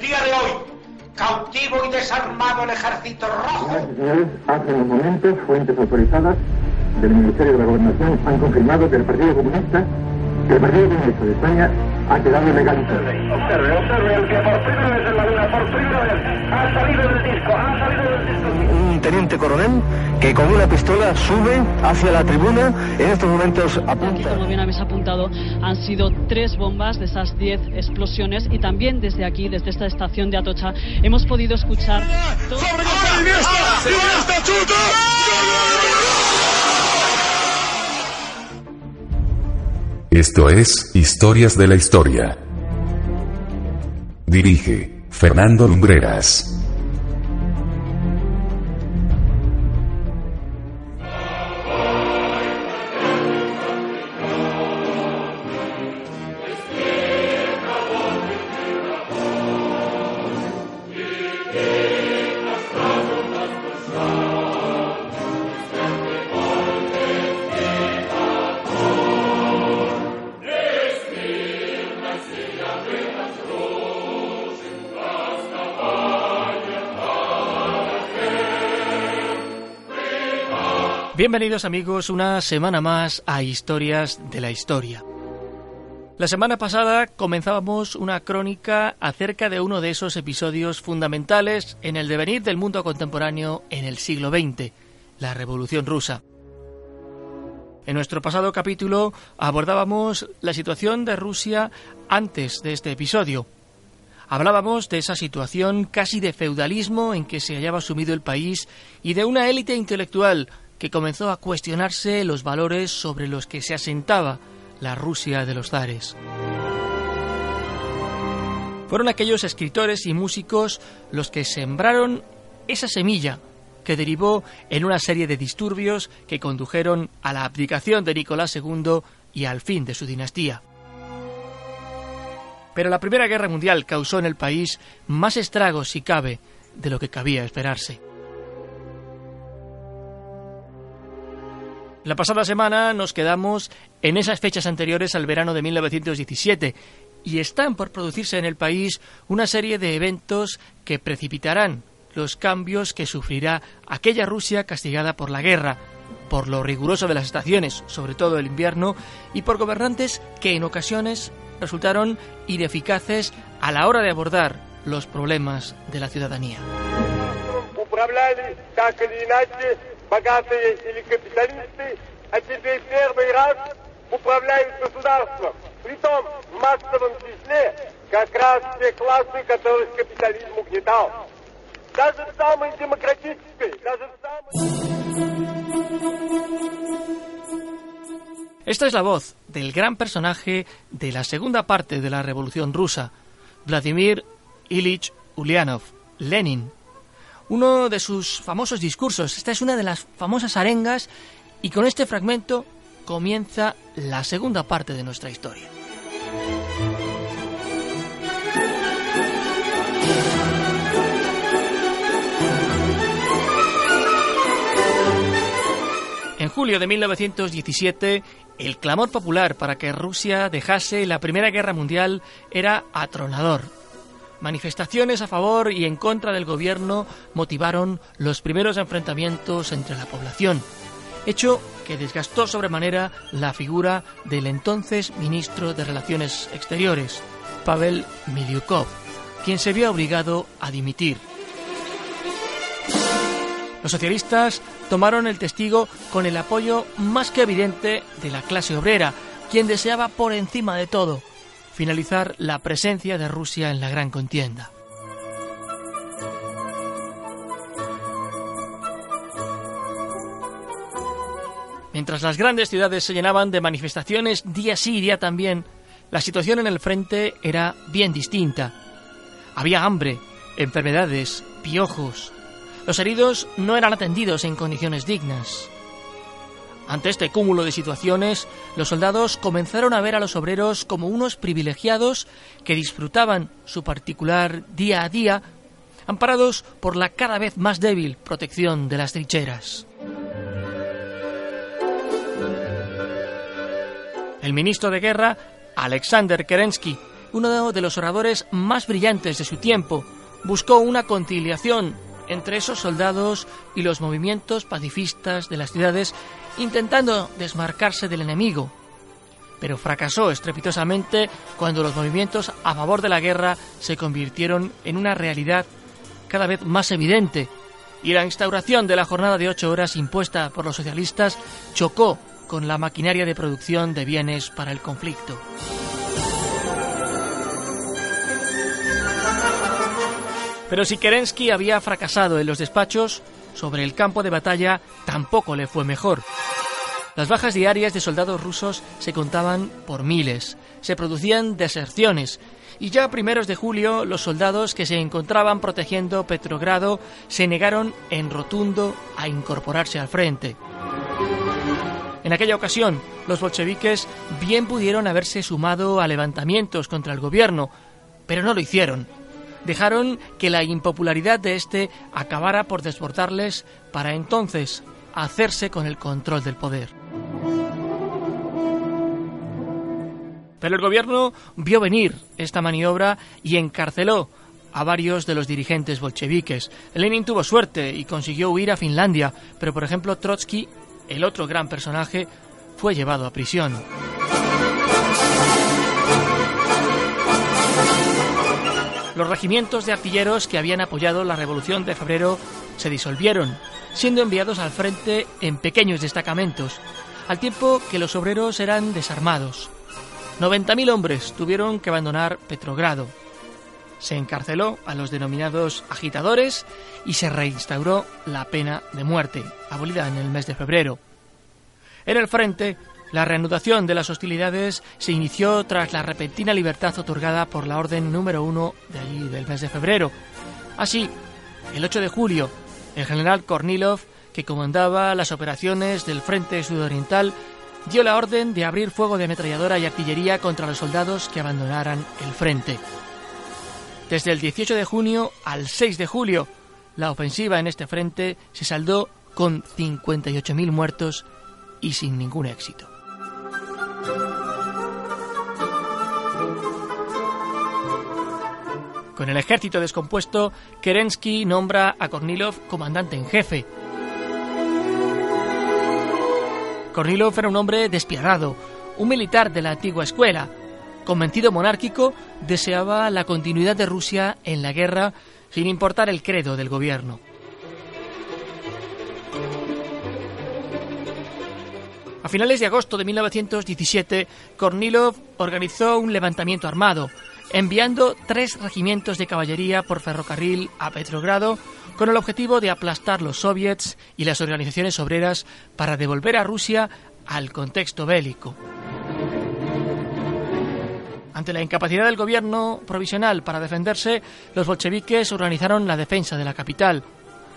el día de hoy, cautivo y desarmado el ejército rojo. Señores, hace unos momentos, fuentes autorizadas del Ministerio de la Gobernación han confirmado que el Partido Comunista, que el Partido Comunista de España ha quedado legalizado. Observe, observe, el que por primera vez en la vida, por primera vez, ha salido del disco, ha salido del disco. Teniente coronel que con una pistola sube hacia la tribuna, en estos momentos Aquí, apunta. como bien habéis apuntado, han sido tres bombas de esas diez explosiones y también desde aquí, desde esta estación de Atocha, hemos podido escuchar... to- Esto es Historias de la Historia. Dirige Fernando Lumbreras. Bienvenidos amigos una semana más a Historias de la Historia. La semana pasada comenzábamos una crónica acerca de uno de esos episodios fundamentales en el devenir del mundo contemporáneo en el siglo XX, la Revolución Rusa. En nuestro pasado capítulo abordábamos la situación de Rusia antes de este episodio. Hablábamos de esa situación casi de feudalismo en que se hallaba sumido el país y de una élite intelectual que comenzó a cuestionarse los valores sobre los que se asentaba la Rusia de los zares. Fueron aquellos escritores y músicos los que sembraron esa semilla que derivó en una serie de disturbios que condujeron a la abdicación de Nicolás II y al fin de su dinastía. Pero la Primera Guerra Mundial causó en el país más estragos, si cabe, de lo que cabía esperarse. La pasada semana nos quedamos en esas fechas anteriores al verano de 1917 y están por producirse en el país una serie de eventos que precipitarán los cambios que sufrirá aquella Rusia castigada por la guerra, por lo riguroso de las estaciones, sobre todo el invierno, y por gobernantes que en ocasiones resultaron ineficaces a la hora de abordar los problemas de la ciudadanía Управляли так или иначе богатые или капиталисты, а теперь первый раз управляют государством. Притом в массовом числе как раз те классы, которых капитализм угнетал. Даже в самой демократической, даже в самой... Esta es la voz del gran personaje de la segunda parte de la Revolución Rusa, Vladimir Ilich Ulyanov, Lenin. Uno de sus famosos discursos, esta es una de las famosas arengas, y con este fragmento comienza la segunda parte de nuestra historia. En julio de 1917, el clamor popular para que Rusia dejase la Primera Guerra Mundial era atronador. Manifestaciones a favor y en contra del gobierno motivaron los primeros enfrentamientos entre la población, hecho que desgastó sobremanera la figura del entonces ministro de Relaciones Exteriores, Pavel Miliukov, quien se vio obligado a dimitir. Los socialistas tomaron el testigo con el apoyo más que evidente de la clase obrera, quien deseaba por encima de todo finalizar la presencia de Rusia en la gran contienda. Mientras las grandes ciudades se llenaban de manifestaciones día sí día también, la situación en el frente era bien distinta. Había hambre, enfermedades, piojos. Los heridos no eran atendidos en condiciones dignas. Ante este cúmulo de situaciones, los soldados comenzaron a ver a los obreros como unos privilegiados que disfrutaban su particular día a día, amparados por la cada vez más débil protección de las trincheras. El ministro de Guerra, Alexander Kerensky, uno de los oradores más brillantes de su tiempo, buscó una conciliación entre esos soldados y los movimientos pacifistas de las ciudades, intentando desmarcarse del enemigo. Pero fracasó estrepitosamente cuando los movimientos a favor de la guerra se convirtieron en una realidad cada vez más evidente y la instauración de la jornada de ocho horas impuesta por los socialistas chocó con la maquinaria de producción de bienes para el conflicto. Pero si Kerensky había fracasado en los despachos, sobre el campo de batalla tampoco le fue mejor. Las bajas diarias de soldados rusos se contaban por miles, se producían deserciones, y ya a primeros de julio los soldados que se encontraban protegiendo Petrogrado se negaron en rotundo a incorporarse al frente. En aquella ocasión, los bolcheviques bien pudieron haberse sumado a levantamientos contra el gobierno, pero no lo hicieron dejaron que la impopularidad de éste acabara por desbordarles para entonces hacerse con el control del poder. Pero el gobierno vio venir esta maniobra y encarceló a varios de los dirigentes bolcheviques. Lenin tuvo suerte y consiguió huir a Finlandia, pero por ejemplo Trotsky, el otro gran personaje, fue llevado a prisión. Los regimientos de artilleros que habían apoyado la Revolución de Febrero se disolvieron, siendo enviados al frente en pequeños destacamentos, al tiempo que los obreros eran desarmados. 90.000 hombres tuvieron que abandonar Petrogrado. Se encarceló a los denominados agitadores y se reinstauró la pena de muerte, abolida en el mes de febrero. En el frente, la reanudación de las hostilidades se inició tras la repentina libertad otorgada por la Orden número 1 de allí del mes de febrero. Así, el 8 de julio, el general Kornilov, que comandaba las operaciones del Frente Sudoriental, dio la orden de abrir fuego de ametralladora y artillería contra los soldados que abandonaran el frente. Desde el 18 de junio al 6 de julio, la ofensiva en este frente se saldó con 58.000 muertos y sin ningún éxito. Con el ejército descompuesto, Kerensky nombra a Kornilov comandante en jefe. Kornilov era un hombre despiadado, un militar de la antigua escuela. Convencido monárquico, deseaba la continuidad de Rusia en la guerra sin importar el credo del gobierno. Finales de agosto de 1917, Kornilov organizó un levantamiento armado, enviando tres regimientos de caballería por ferrocarril a Petrogrado con el objetivo de aplastar los soviets y las organizaciones obreras para devolver a Rusia al contexto bélico. Ante la incapacidad del gobierno provisional para defenderse, los bolcheviques organizaron la defensa de la capital.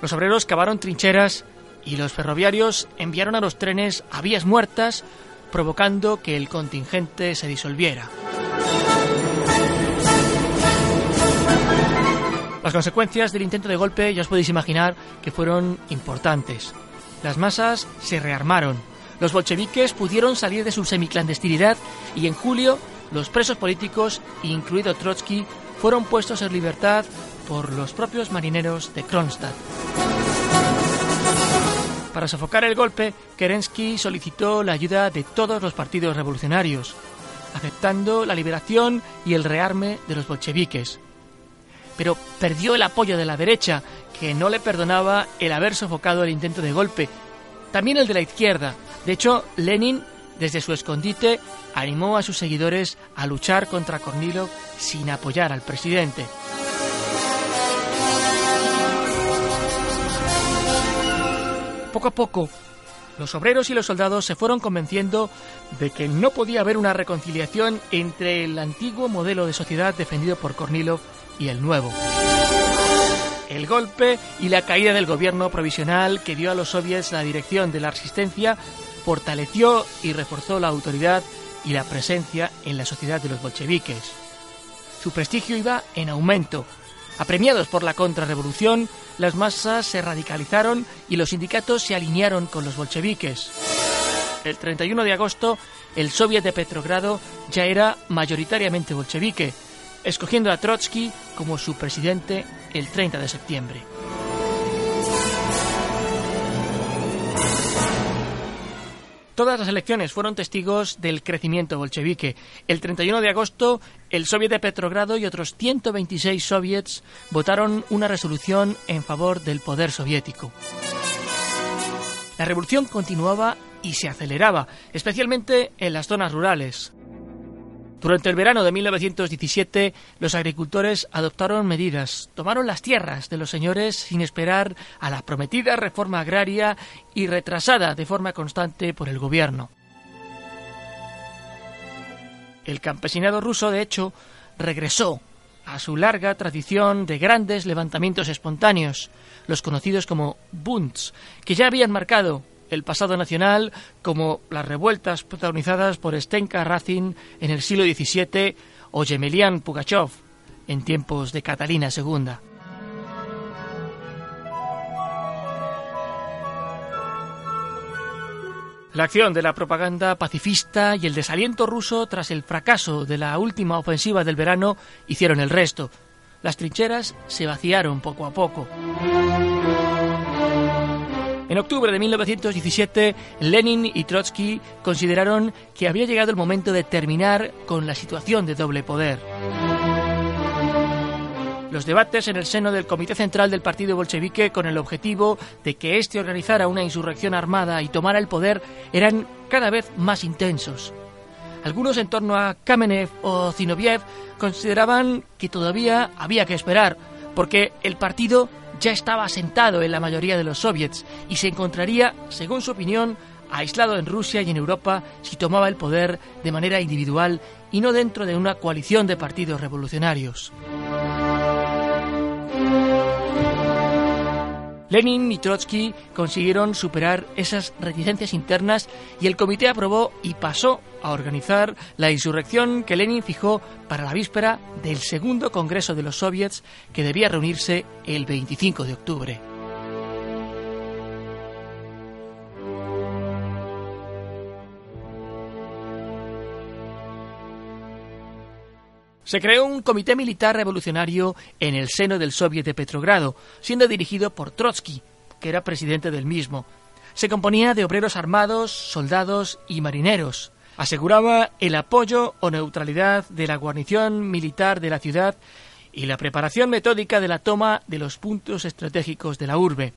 Los obreros cavaron trincheras y los ferroviarios enviaron a los trenes a vías muertas, provocando que el contingente se disolviera. Las consecuencias del intento de golpe ya os podéis imaginar que fueron importantes. Las masas se rearmaron. Los bolcheviques pudieron salir de su semiclandestinidad y en julio los presos políticos, incluido Trotsky, fueron puestos en libertad por los propios marineros de Kronstadt. Para sofocar el golpe, Kerensky solicitó la ayuda de todos los partidos revolucionarios, aceptando la liberación y el rearme de los bolcheviques pero perdió el apoyo de la derecha, que no le perdonaba el haber sofocado el intento de golpe. También el de la izquierda. De hecho, Lenin, desde su escondite, animó a sus seguidores a luchar contra Kornilov sin apoyar al presidente. Poco a poco, los obreros y los soldados se fueron convenciendo de que no podía haber una reconciliación entre el antiguo modelo de sociedad defendido por Kornilov y el nuevo. El golpe y la caída del gobierno provisional que dio a los soviets la dirección de la resistencia fortaleció y reforzó la autoridad y la presencia en la sociedad de los bolcheviques. Su prestigio iba en aumento. Apremiados por la contrarrevolución, las masas se radicalizaron y los sindicatos se alinearon con los bolcheviques. El 31 de agosto, el Soviet de Petrogrado ya era mayoritariamente bolchevique, escogiendo a Trotsky como su presidente el 30 de septiembre. Todas las elecciones fueron testigos del crecimiento bolchevique. El 31 de agosto, el Soviet de Petrogrado y otros 126 soviets votaron una resolución en favor del poder soviético. La revolución continuaba y se aceleraba, especialmente en las zonas rurales. Durante el verano de 1917, los agricultores adoptaron medidas, tomaron las tierras de los señores sin esperar a la prometida reforma agraria y retrasada de forma constante por el gobierno. El campesinado ruso, de hecho, regresó a su larga tradición de grandes levantamientos espontáneos, los conocidos como bunts, que ya habían marcado el pasado nacional, como las revueltas protagonizadas por Stenka Razin en el siglo XVII o Yemelian Pugachev en tiempos de Catalina II. La acción de la propaganda pacifista y el desaliento ruso tras el fracaso de la última ofensiva del verano hicieron el resto. Las trincheras se vaciaron poco a poco. En octubre de 1917, Lenin y Trotsky consideraron que había llegado el momento de terminar con la situación de doble poder. Los debates en el seno del Comité Central del Partido Bolchevique con el objetivo de que éste organizara una insurrección armada y tomara el poder eran cada vez más intensos. Algunos en torno a Kamenev o Zinoviev consideraban que todavía había que esperar, porque el partido ya estaba asentado en la mayoría de los soviets y se encontraría, según su opinión, aislado en Rusia y en Europa si tomaba el poder de manera individual y no dentro de una coalición de partidos revolucionarios. Lenin y Trotsky consiguieron superar esas reticencias internas y el comité aprobó y pasó a organizar la insurrección que Lenin fijó para la víspera del segundo Congreso de los Soviets que debía reunirse el 25 de octubre. Se creó un comité militar revolucionario en el seno del Soviet de Petrogrado, siendo dirigido por Trotsky, que era presidente del mismo. Se componía de obreros armados, soldados y marineros. Aseguraba el apoyo o neutralidad de la guarnición militar de la ciudad y la preparación metódica de la toma de los puntos estratégicos de la urbe.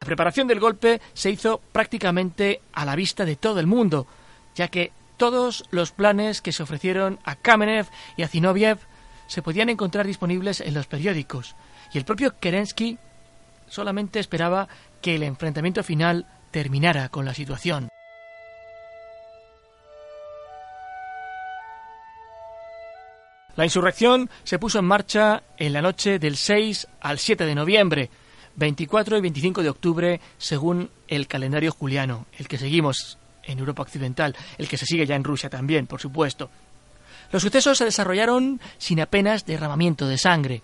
La preparación del golpe se hizo prácticamente a la vista de todo el mundo, ya que todos los planes que se ofrecieron a Kamenev y a Zinoviev se podían encontrar disponibles en los periódicos, y el propio Kerensky solamente esperaba que el enfrentamiento final terminara con la situación. La insurrección se puso en marcha en la noche del 6 al 7 de noviembre, 24 y 25 de octubre según el calendario juliano, el que seguimos en Europa Occidental, el que se sigue ya en Rusia también, por supuesto. Los sucesos se desarrollaron sin apenas derramamiento de sangre.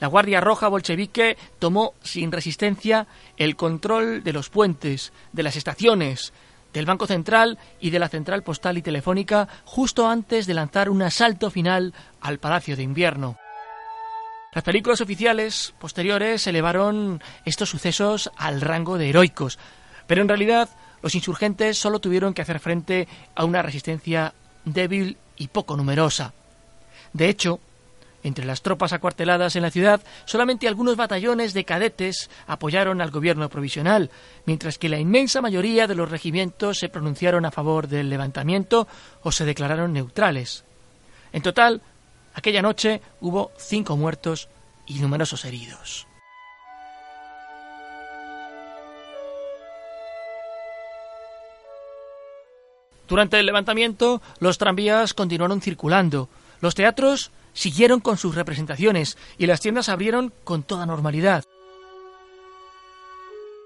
La Guardia Roja bolchevique tomó sin resistencia el control de los puentes, de las estaciones, del Banco Central y de la Central Postal y Telefónica justo antes de lanzar un asalto final al Palacio de Invierno. Las películas oficiales posteriores elevaron estos sucesos al rango de heroicos, pero en realidad los insurgentes solo tuvieron que hacer frente a una resistencia débil y poco numerosa. De hecho, entre las tropas acuarteladas en la ciudad, solamente algunos batallones de cadetes apoyaron al gobierno provisional, mientras que la inmensa mayoría de los regimientos se pronunciaron a favor del levantamiento o se declararon neutrales. En total, aquella noche hubo cinco muertos y numerosos heridos. Durante el levantamiento, los tranvías continuaron circulando, los teatros siguieron con sus representaciones y las tiendas abrieron con toda normalidad.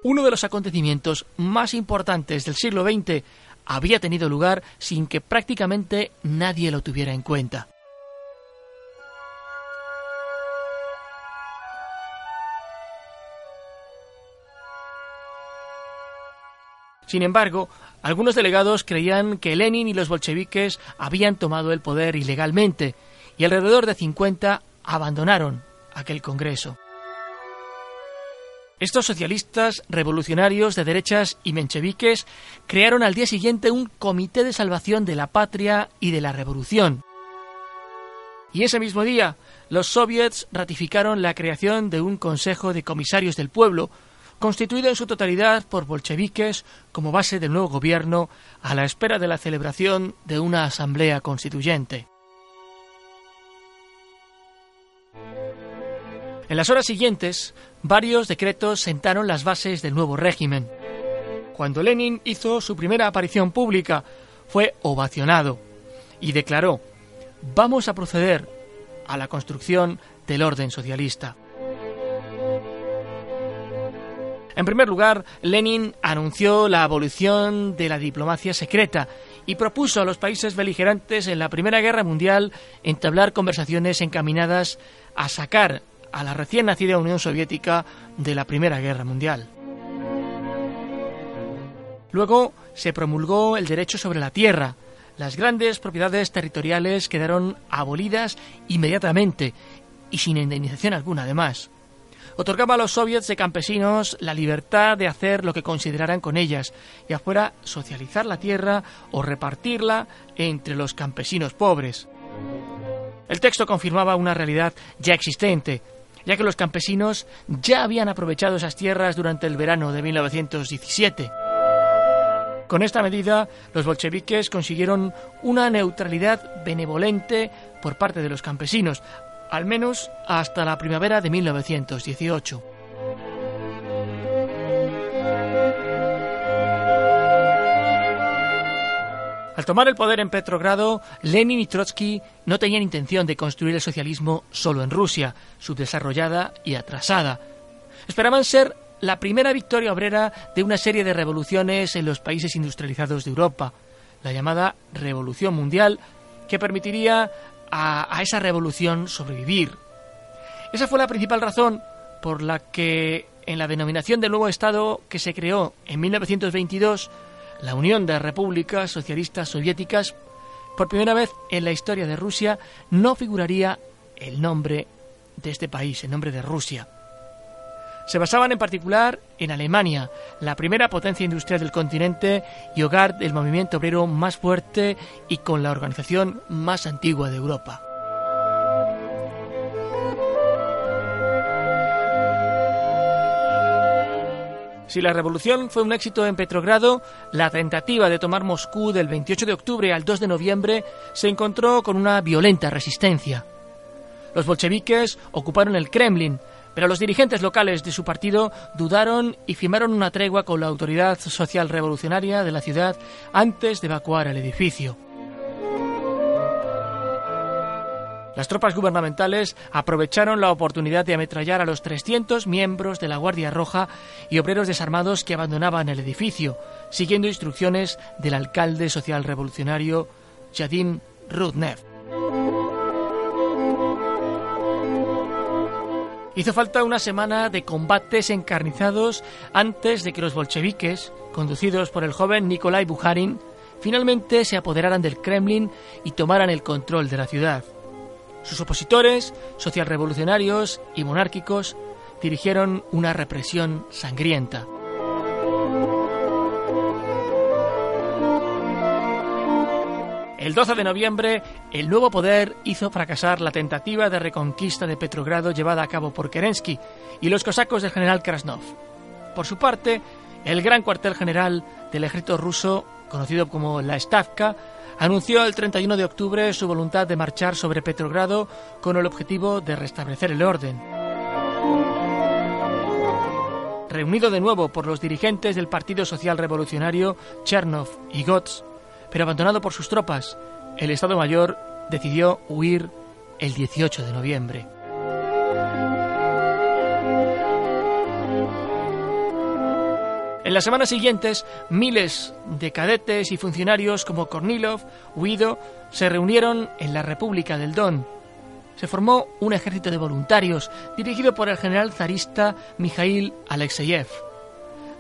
Uno de los acontecimientos más importantes del siglo XX había tenido lugar sin que prácticamente nadie lo tuviera en cuenta. Sin embargo, Algunos delegados creían que Lenin y los bolcheviques habían tomado el poder ilegalmente y alrededor de 50 abandonaron aquel Congreso. Estos socialistas revolucionarios de derechas y mencheviques crearon al día siguiente un comité de salvación de la patria y de la revolución. Y ese mismo día, los soviets ratificaron la creación de un Consejo de Comisarios del Pueblo, constituido en su totalidad por bolcheviques como base del nuevo gobierno a la espera de la celebración de una asamblea constituyente. En las horas siguientes, varios decretos sentaron las bases del nuevo régimen. Cuando Lenin hizo su primera aparición pública, fue ovacionado y declaró, vamos a proceder a la construcción del orden socialista. En primer lugar, Lenin anunció la abolición de la diplomacia secreta y propuso a los países beligerantes en la Primera Guerra Mundial entablar conversaciones encaminadas a sacar a la recién nacida Unión Soviética de la Primera Guerra Mundial. Luego se promulgó el derecho sobre la tierra. Las grandes propiedades territoriales quedaron abolidas inmediatamente y sin indemnización alguna además. Otorgaba a los soviets de campesinos la libertad de hacer lo que consideraran con ellas, ya fuera socializar la tierra o repartirla entre los campesinos pobres. El texto confirmaba una realidad ya existente, ya que los campesinos ya habían aprovechado esas tierras durante el verano de 1917. Con esta medida, los bolcheviques consiguieron una neutralidad benevolente por parte de los campesinos, al menos hasta la primavera de 1918. Al tomar el poder en Petrogrado, Lenin y Trotsky no tenían intención de construir el socialismo solo en Rusia, subdesarrollada y atrasada. Esperaban ser la primera victoria obrera de una serie de revoluciones en los países industrializados de Europa, la llamada Revolución Mundial, que permitiría a, esa revolución sobrevivir. Esa fue la principal razón por la que en la denominación del nuevo Estado que se creó en 1922 la Unión de Repúblicas Socialistas Soviéticas, por primera vez en la historia de Rusia, no figuraría el nombre de este país, el nombre de Rusia. Se basaban en particular en Alemania, la primera potencia industrial del continente y hogar del movimiento obrero más fuerte y con la organización más antigua de Europa. Si la revolución fue un éxito en Petrogrado, la tentativa de tomar Moscú del 28 de octubre al 2 de noviembre se encontró con una violenta resistencia. Los bolcheviques ocuparon el Kremlin, pero los dirigentes locales de su partido dudaron y firmaron una tregua con la autoridad social revolucionaria de la ciudad antes de evacuar el edificio. Las tropas gubernamentales aprovecharon la oportunidad de ametrallar a los 300 miembros de la Guardia Roja y obreros desarmados que abandonaban el edificio, siguiendo instrucciones del alcalde social revolucionario Yadim Rudnev. Hizo falta una semana de combates encarnizados antes de que los bolcheviques, conducidos por el joven Nikolai Bukharin, finalmente se apoderaran del Kremlin y tomaran el control de la ciudad. Sus opositores, socialrevolucionarios y monárquicos, dirigieron una represión sangrienta. El 12 de noviembre, el nuevo poder hizo fracasar la tentativa de reconquista de Petrogrado llevada a cabo por Kerensky y los cosacos del general Krasnov. Por su parte, el gran cuartel general del ejército ruso, conocido como la Stavka, anunció el 31 de octubre su voluntad de marchar sobre Petrogrado con el objetivo de restablecer el orden. Reunido de nuevo por los dirigentes del Partido Social Revolucionario, Chernov y Gotz, pero abandonado por sus tropas, el Estado Mayor decidió huir el 18 de noviembre. En las semanas siguientes, miles de cadetes y funcionarios como Kornilov, Huido, se reunieron en la República del Don. Se formó un ejército de voluntarios dirigido por el general zarista Mikhail Alexeyev.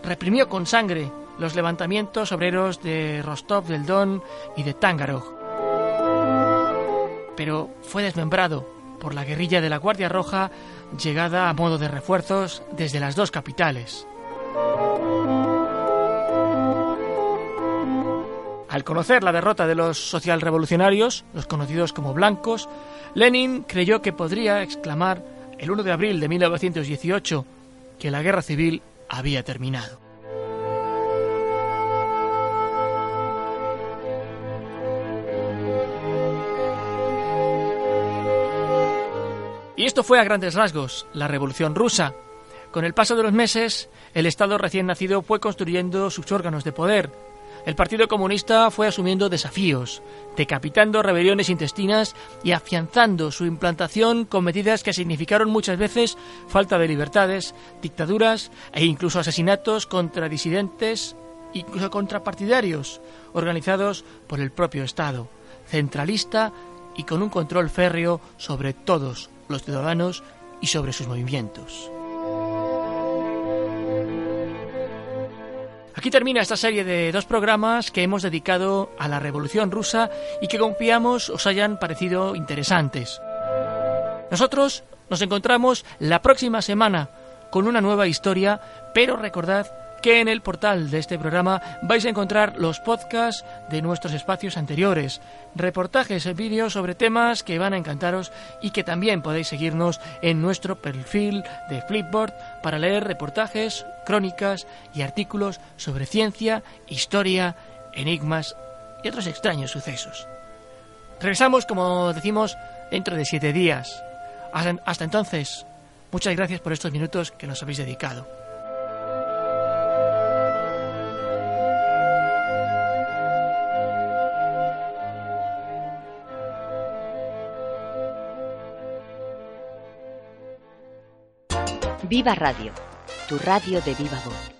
Reprimió con sangre los levantamientos obreros de Rostov del Don y de Tangarog. Pero fue desmembrado por la guerrilla de la Guardia Roja llegada a modo de refuerzos desde las dos capitales. Al conocer la derrota de los socialrevolucionarios, los conocidos como blancos, Lenin creyó que podría exclamar el 1 de abril de 1918 que la guerra civil había terminado. Y esto fue a grandes rasgos la Revolución rusa. Con el paso de los meses, el Estado recién nacido fue construyendo sus órganos de poder. El Partido Comunista fue asumiendo desafíos, decapitando rebeliones intestinas y afianzando su implantación con medidas que significaron muchas veces falta de libertades, dictaduras e incluso asesinatos contra disidentes, incluso contra partidarios, organizados por el propio Estado, centralista y con un control férreo sobre todos los ciudadanos y sobre sus movimientos. Aquí termina esta serie de dos programas que hemos dedicado a la Revolución Rusa y que confiamos os hayan parecido interesantes. Nosotros nos encontramos la próxima semana con una nueva historia, pero recordad que en el portal de este programa vais a encontrar los podcasts de nuestros espacios anteriores, reportajes y vídeos sobre temas que van a encantaros y que también podéis seguirnos en nuestro perfil de Flipboard para leer reportajes, crónicas y artículos sobre ciencia, historia, enigmas y otros extraños sucesos. Regresamos, como decimos, dentro de siete días. Hasta entonces, muchas gracias por estos minutos que nos habéis dedicado. Viva Radio, tu radio de viva voz.